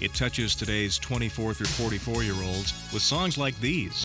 It touches today's 24 through 44 year olds with songs like these.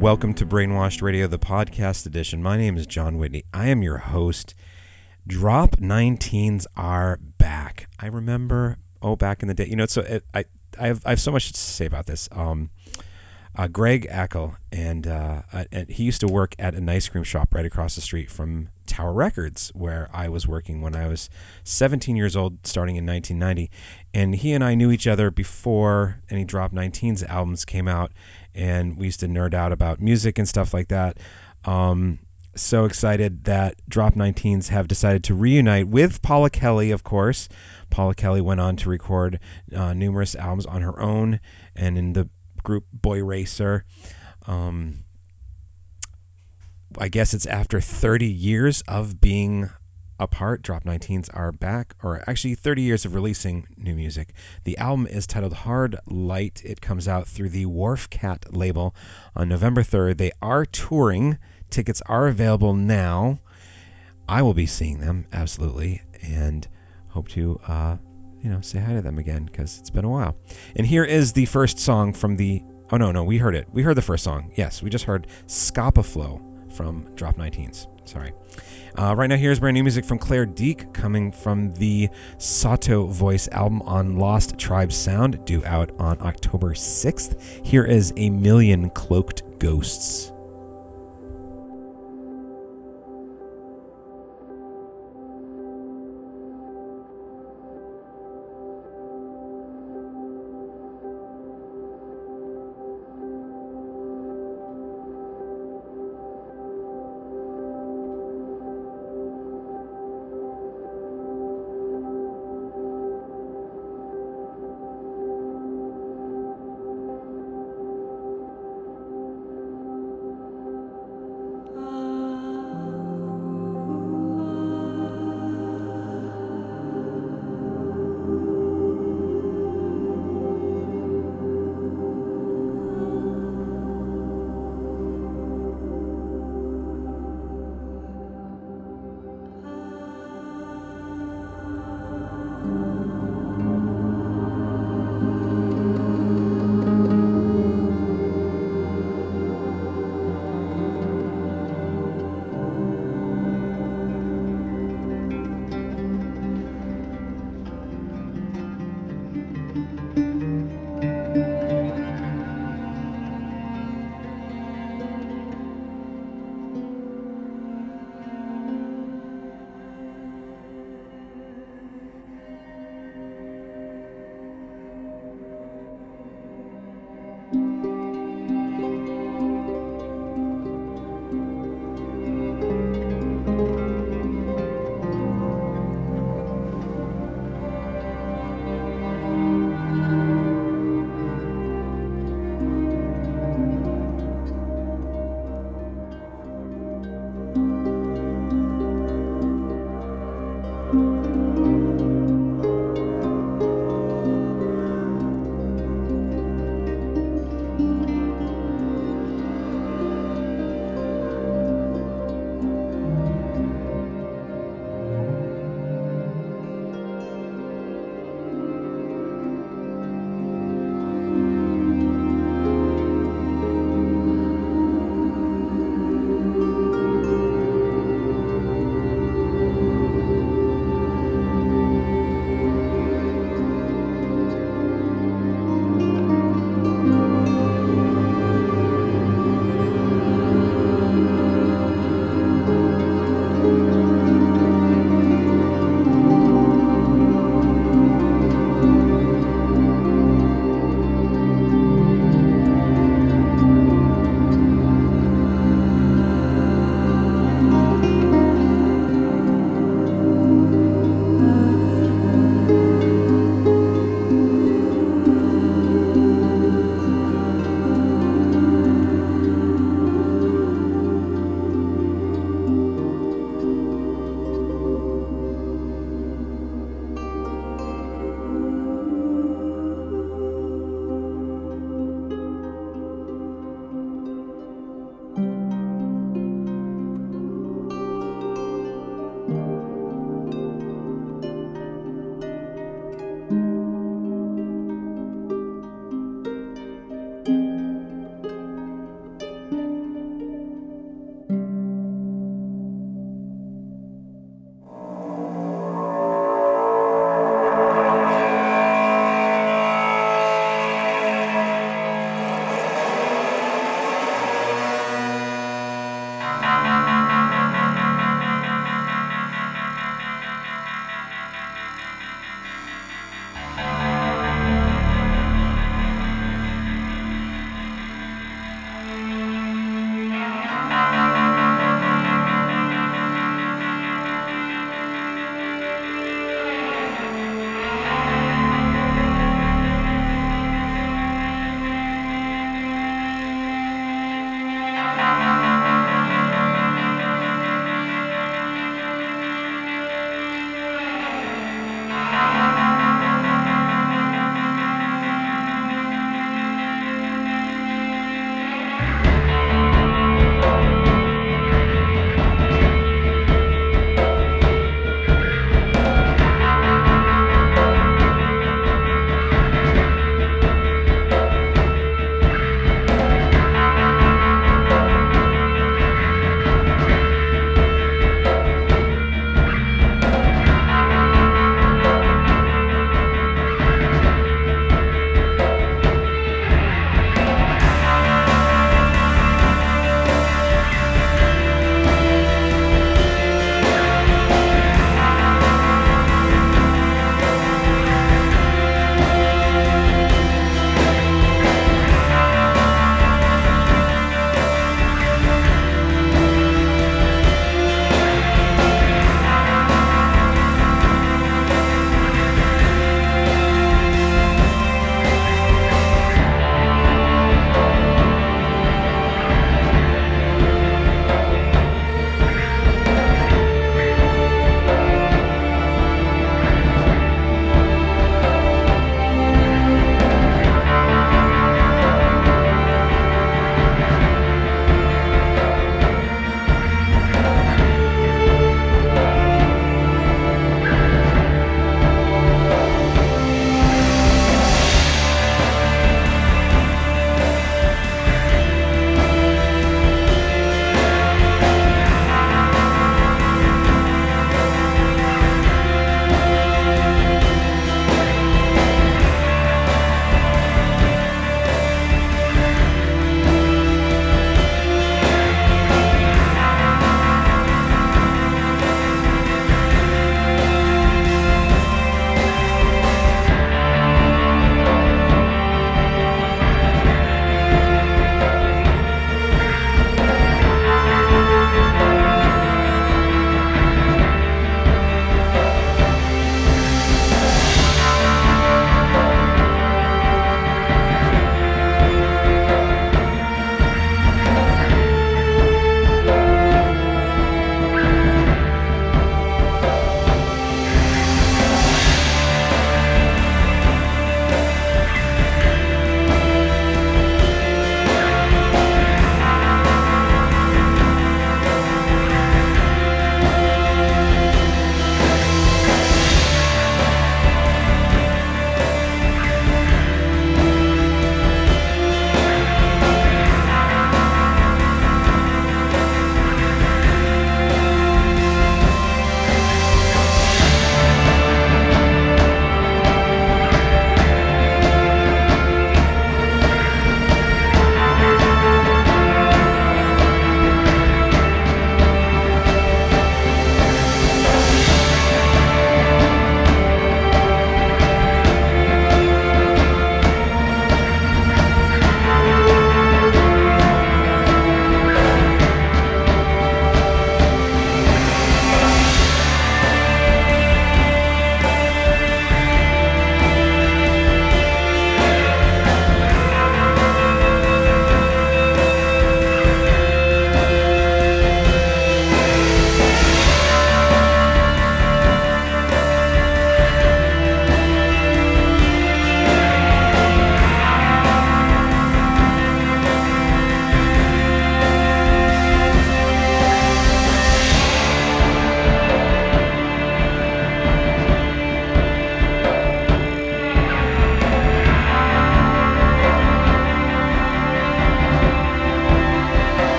Welcome to Brainwashed Radio, the podcast edition. My name is John Whitney. I am your host. Drop Nineteens are back. I remember, oh, back in the day. You know, so it, I, I have, I have so much to say about this. Um, uh, Greg Ackell, and, uh, uh, and he used to work at an ice cream shop right across the street from Tower Records, where I was working when I was 17 years old, starting in 1990. And he and I knew each other before any Drop Nineteens albums came out, and we used to nerd out about music and stuff like that. Um, so excited that Drop Nineteens have decided to reunite with Paula Kelly, of course. Paula Kelly went on to record uh, numerous albums on her own and in the group Boy Racer. Um, I guess it's after 30 years of being apart. Drop Nineteens are back, or actually 30 years of releasing new music. The album is titled Hard Light. It comes out through the Wharf Cat label on November 3rd. They are touring Tickets are available now. I will be seeing them absolutely, and hope to uh, you know say hi to them again because it's been a while. And here is the first song from the. Oh no, no, we heard it. We heard the first song. Yes, we just heard Scapa Flow from Drop Nineteens. Sorry. Uh, right now, here's brand new music from Claire Deak coming from the Sotto Voce album on Lost Tribe Sound, due out on October 6th. Here is A Million Cloaked Ghosts.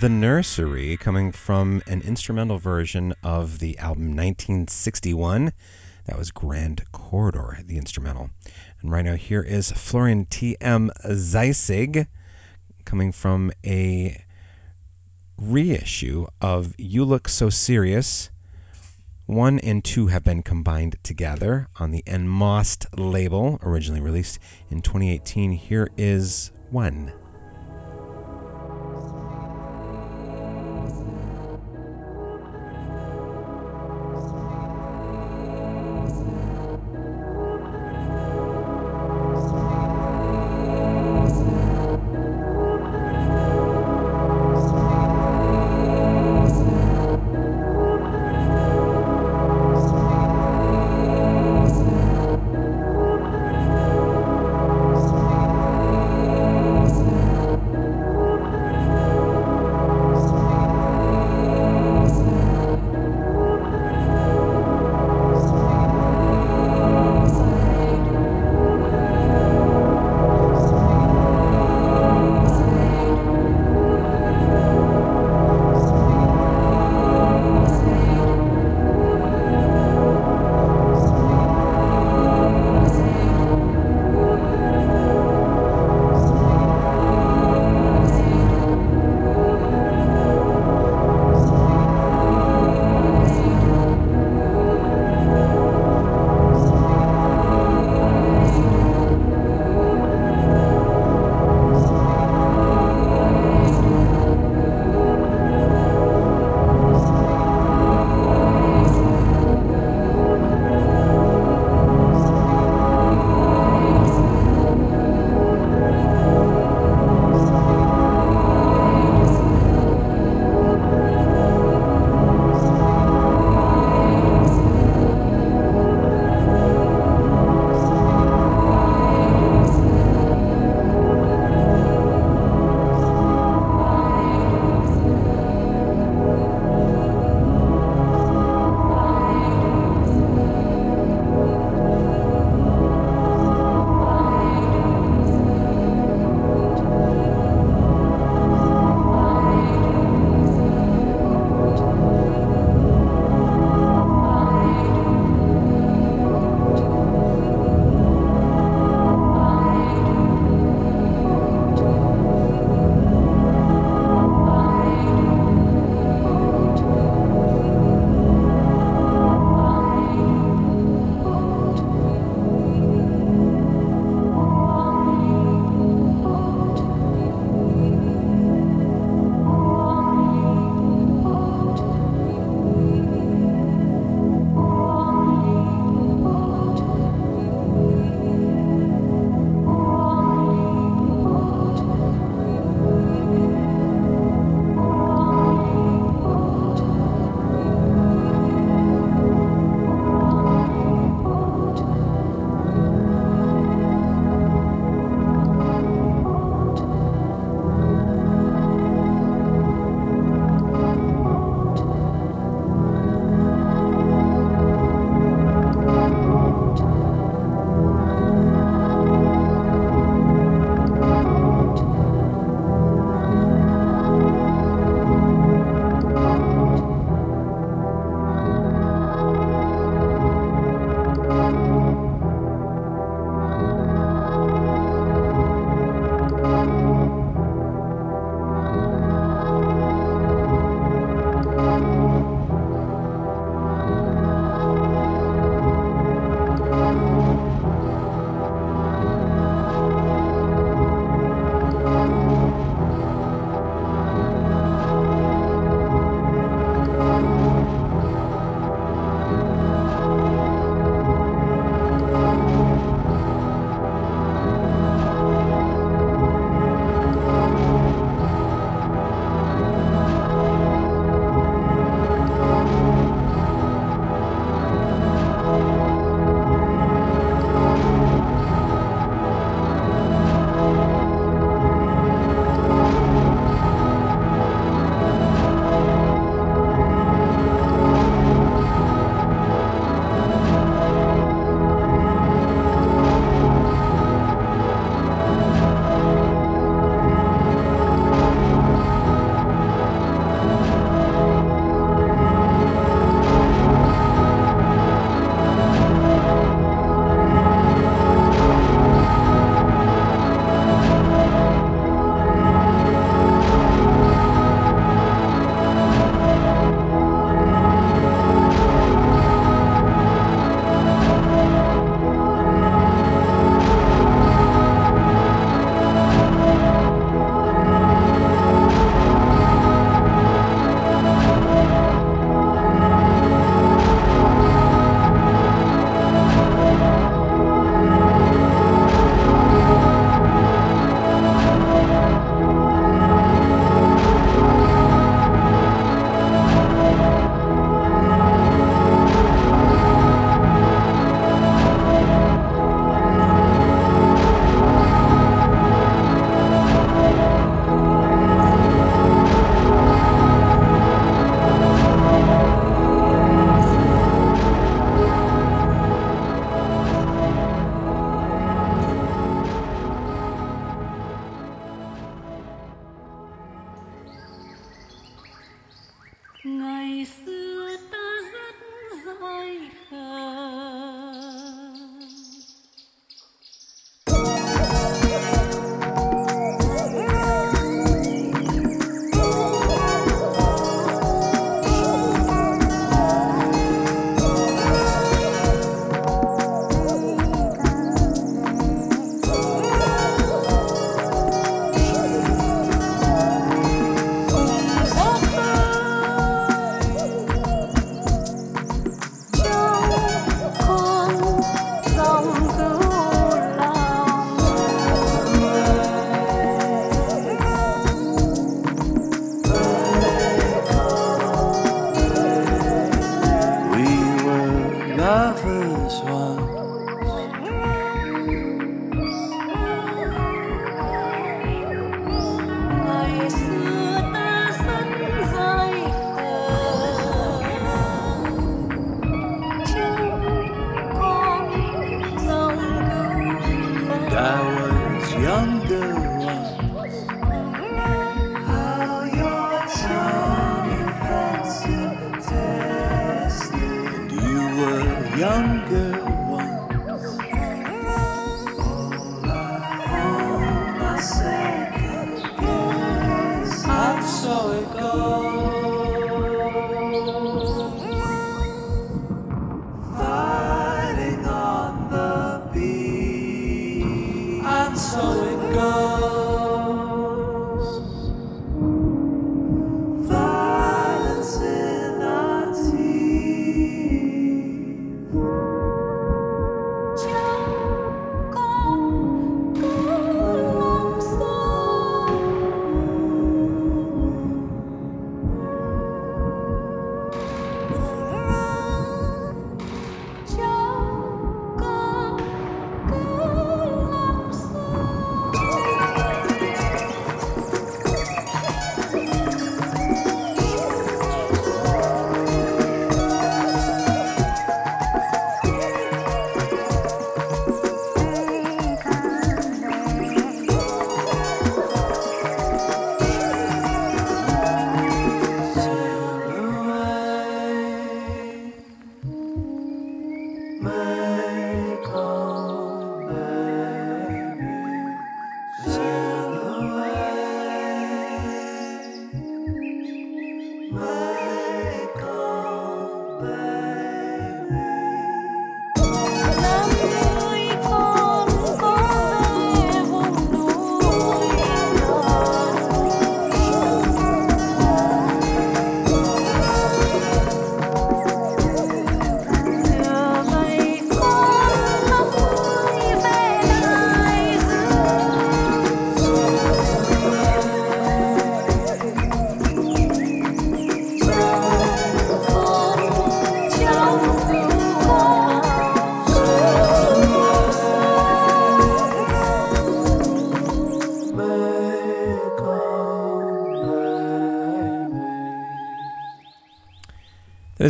The Nursery, coming from an instrumental version of the album 1961. That was Grand Corridor, the instrumental. And right now, here is Florian T.M. Zeisig, coming from a reissue of You Look So Serious. One and two have been combined together on the Enmossed label, originally released in 2018. Here is one.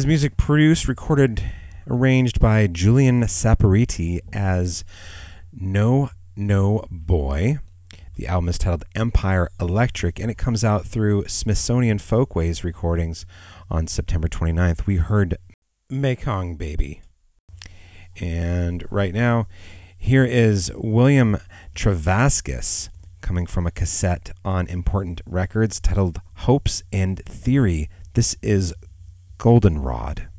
Is music produced, recorded, arranged by Julian Saporiti as No No Boy. The album is titled Empire Electric and it comes out through Smithsonian Folkways recordings on September 29th. We heard Mekong Baby. And right now, here is William Trevaskis coming from a cassette on Important Records titled Hopes and Theory. This is Goldenrod.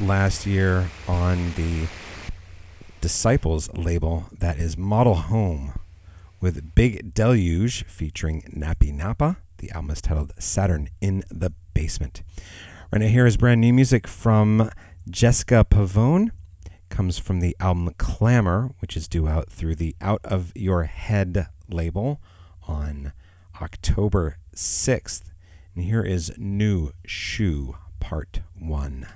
last year on the Disciples label that is Model Home with Big Deluge featuring NappyNappa. The album is titled Saturn in the Basement. Right now, here is brand new music from Jessica Pavone. Comes from the album Clamor, which is due out through the Out of Your Head label on October 6th. And here is Nu Shu. Part 1.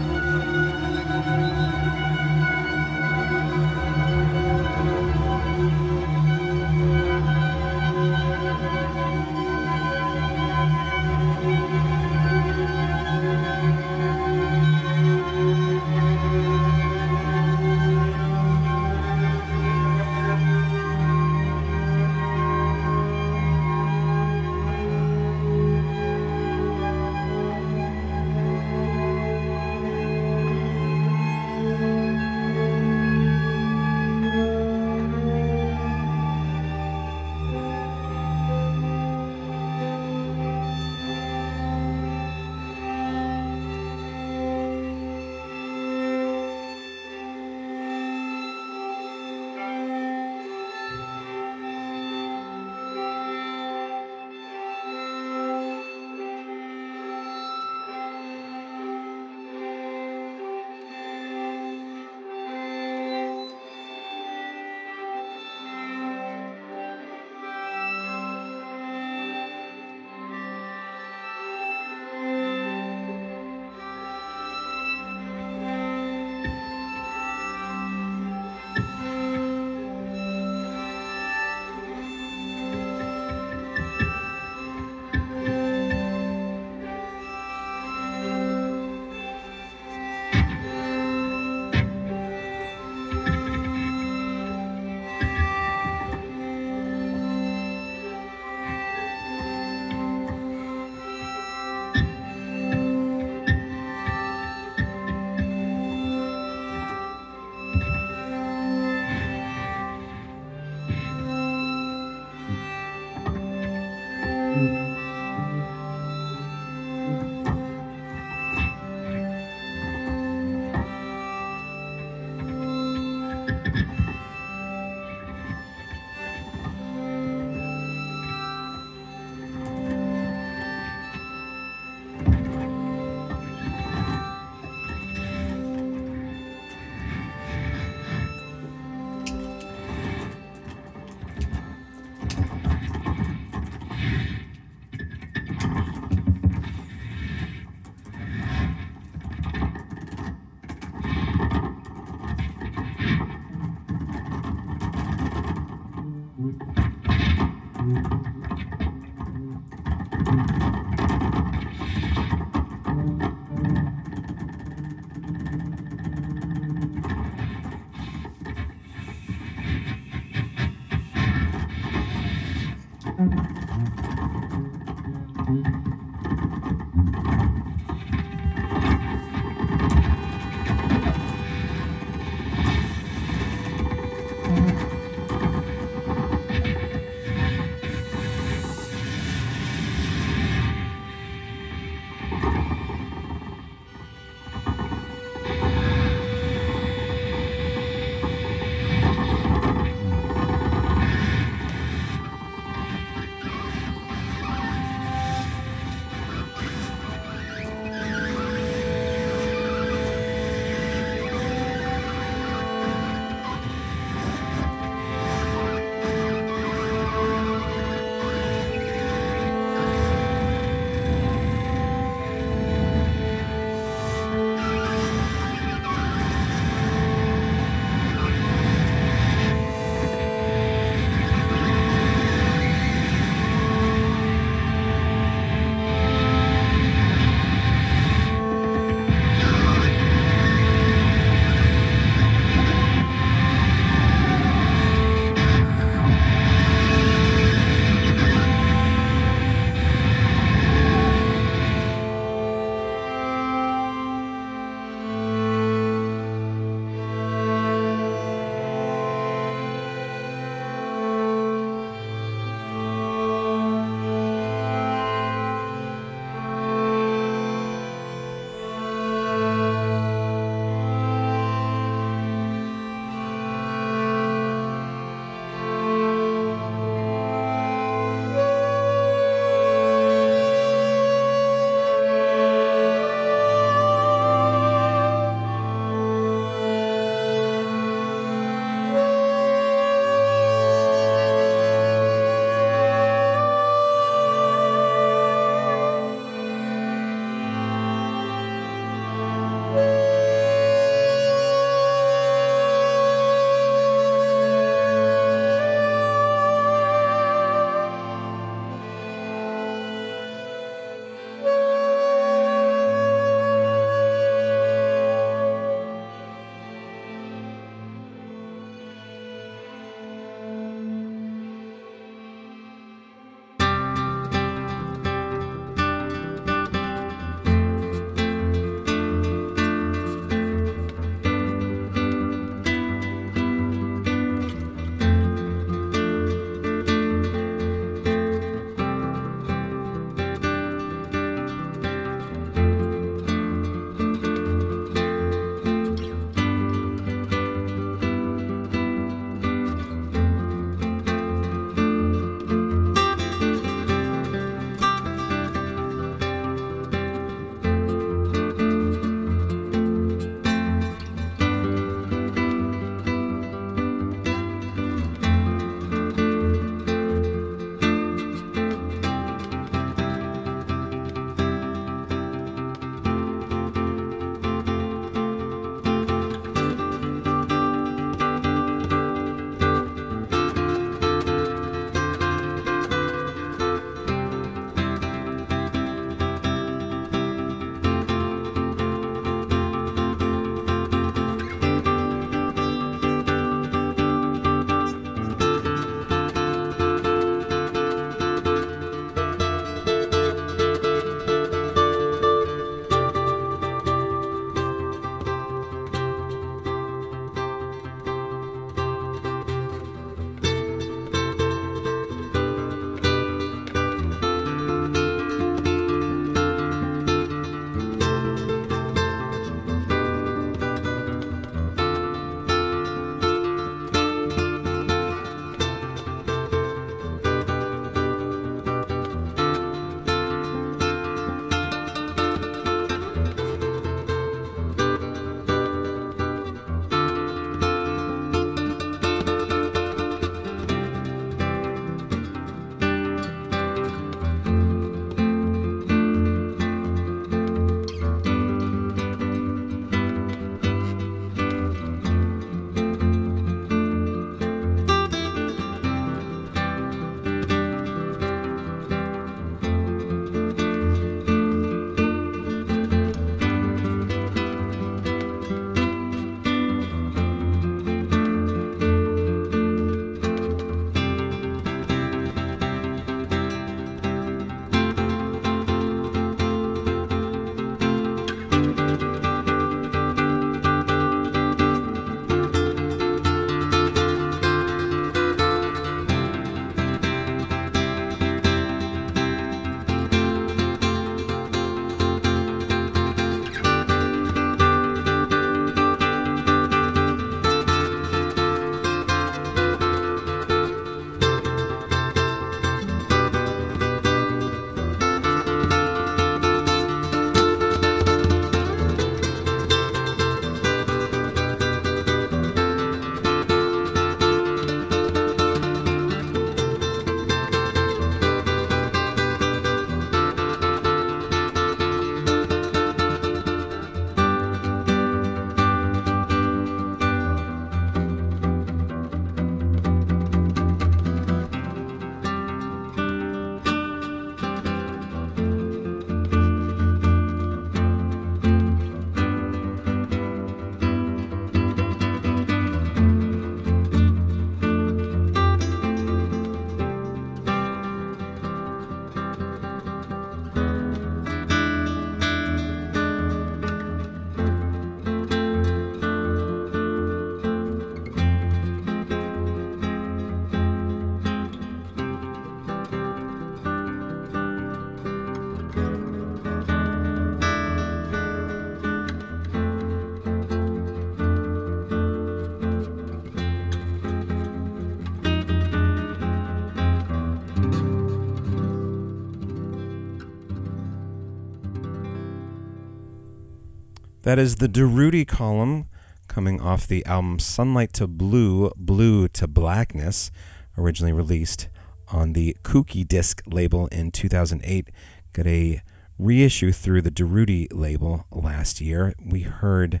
That is the Durutti Column coming off the album Sunlight to Blue, Blue to Blackness, originally released on the Kookydisc label in 2008. Got a reissue through the Durutti label last year. We heard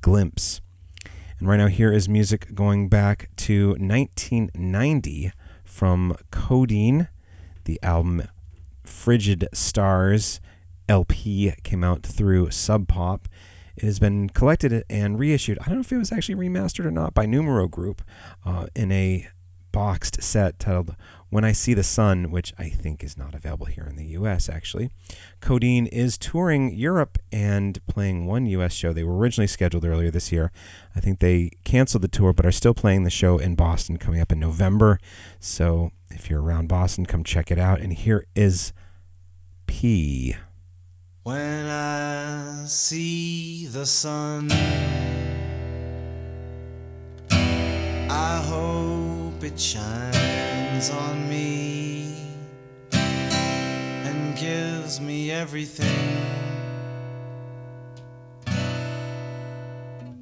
Glimpse. And right now, here is music going back to 1990 from Codeine. The album Frigid Stars LP came out through Sub Pop. It has been collected and reissued. I don't know if it was actually remastered or not by Numero Group uh, in a boxed set titled When I See the Sun, which I think is not available here in the US actually. Codeine is touring Europe and playing one US show. They were originally scheduled earlier this year. I think they canceled the tour, but are still playing the show in Boston coming up in November. So if you're around Boston, come check it out. And here is Pea. When I see the sun, I hope it shines on me and gives me everything.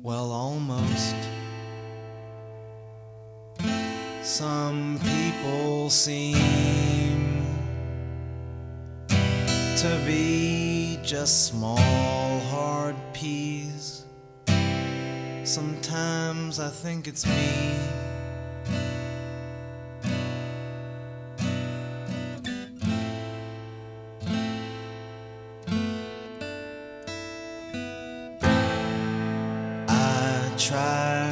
Well, almost. Some people seem to be just small, hard peas. Sometimes I think it's me. I try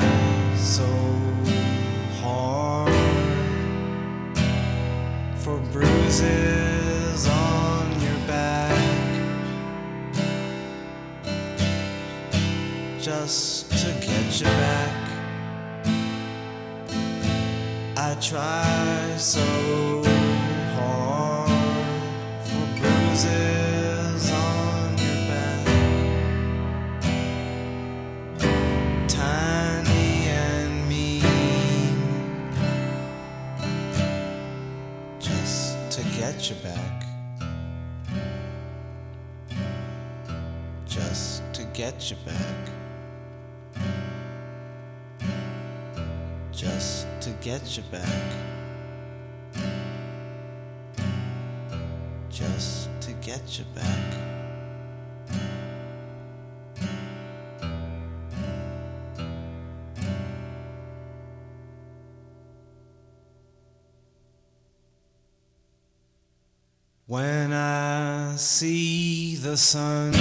so hard for bruises on your back just to get you back. I try so hard for bruises on your back. Tiny and mean just to get you back. Just to get you back. Just to get you back. Just to get you back. When I see the sun,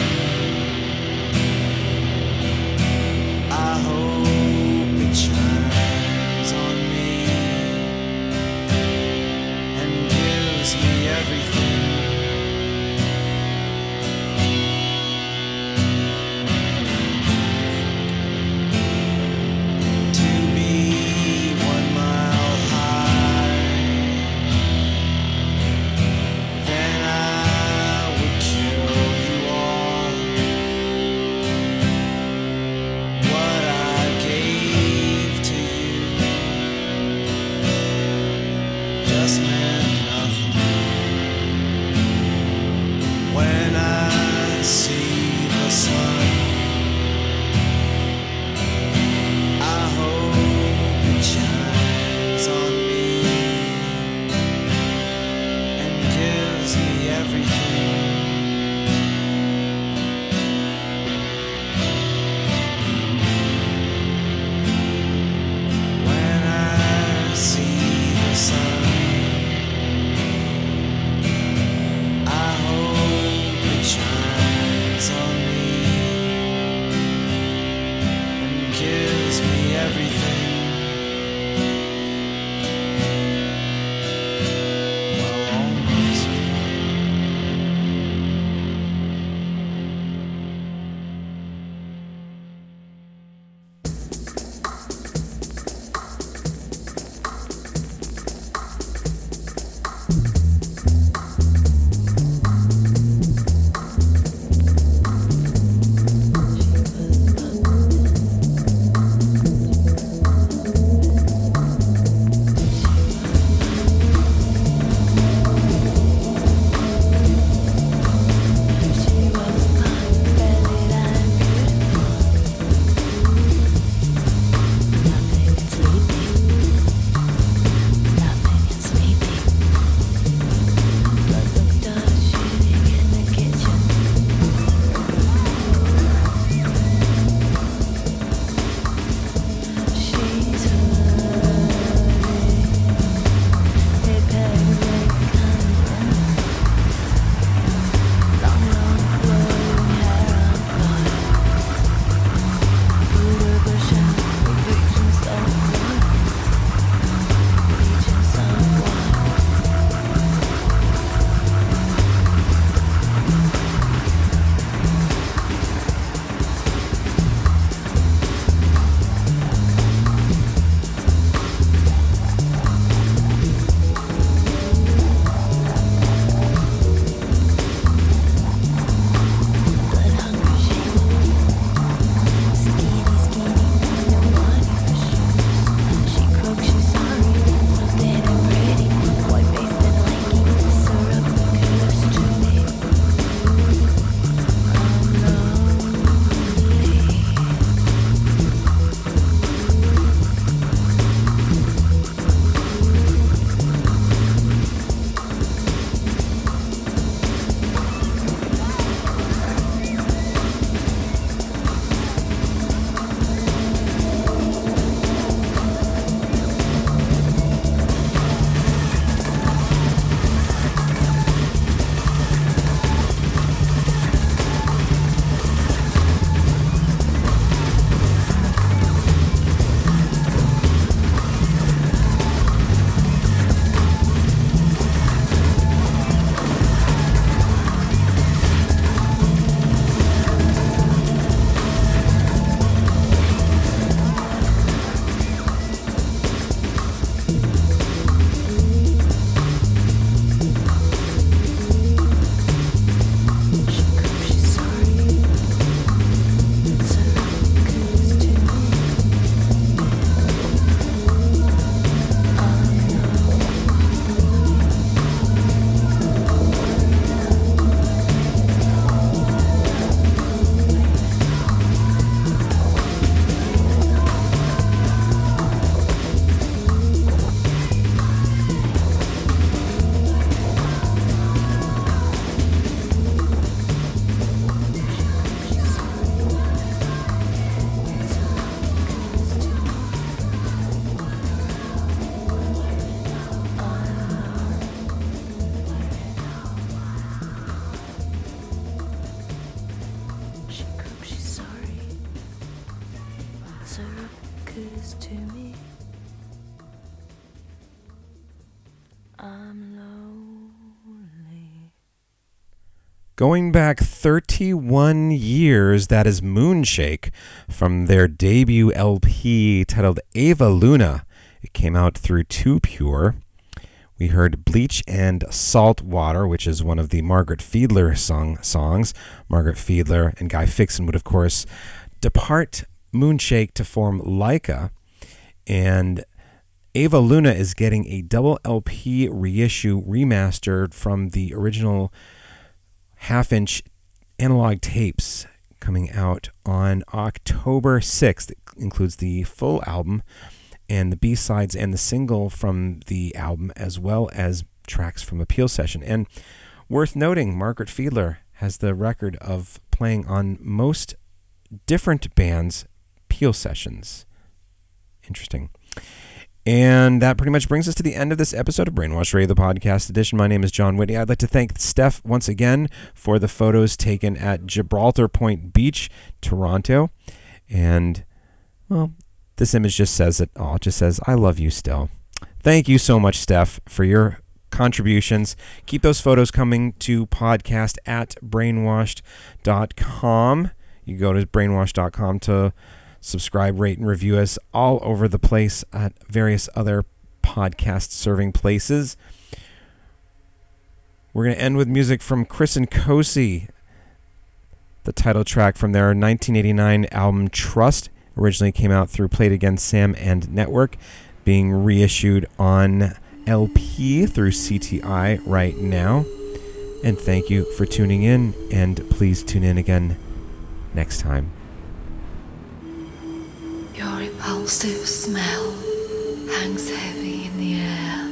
Going back 31 years, that is Moonshake from their debut LP titled Eva Luna. It came out through Too Pure. We heard Bleach and Salt Water, which is one of the Margaret Fiedler song songs. Margaret Fiedler and Guy Fixsen would, of course, depart Moonshake to form Laika. And Eva Luna is getting a double LP reissue remastered from the original half inch analog tapes coming out on October 6th. It includes the full album and the B sides and the single from the album, as well as tracks from a Peel session. And worth noting, Margaret Fiedler has the record of playing on most different bands' Peel sessions. Interesting. And that pretty much brings us to the end of this episode of Brainwash Radio, the podcast edition. My name is John Whitney. I'd like to thank Steph once again for the photos taken at Gibraltar Point Beach, Toronto. And, well, this image just says it all. It just says, I love you still. Thank you so much, Steph, for your contributions. Keep those photos coming to podcast at brainwashed.com. You go to brainwashed.com to subscribe, rate, and review us all over the place at various other podcast serving places. We're going to end with music from Chris and Cosey, the title track from their 1989 album Trust. Originally came out through Play It Again Sam and Nettwerk, being reissued on LP through CTI right now. And thank you for tuning in, and please tune in again next time. Your repulsive smell hangs heavy in the air.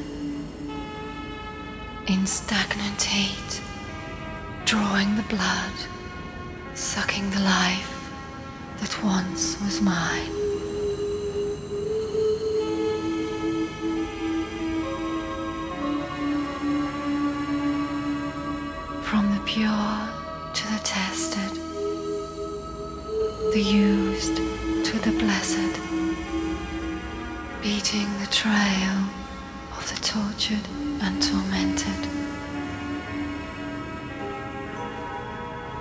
In stagnant heat, drawing the blood, sucking the life that once was mine. From the pure to the tested, the used beating the trail of the tortured and tormented.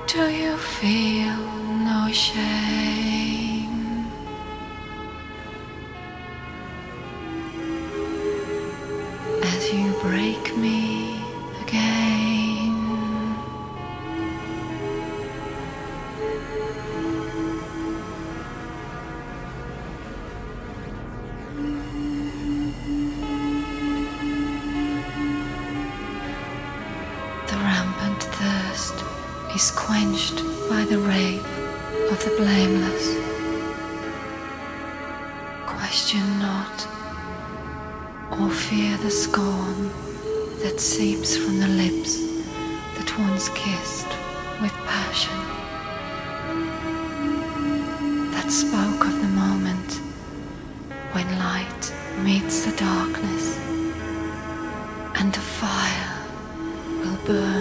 Do you feel no shame? Meets the darkness and the fire will burn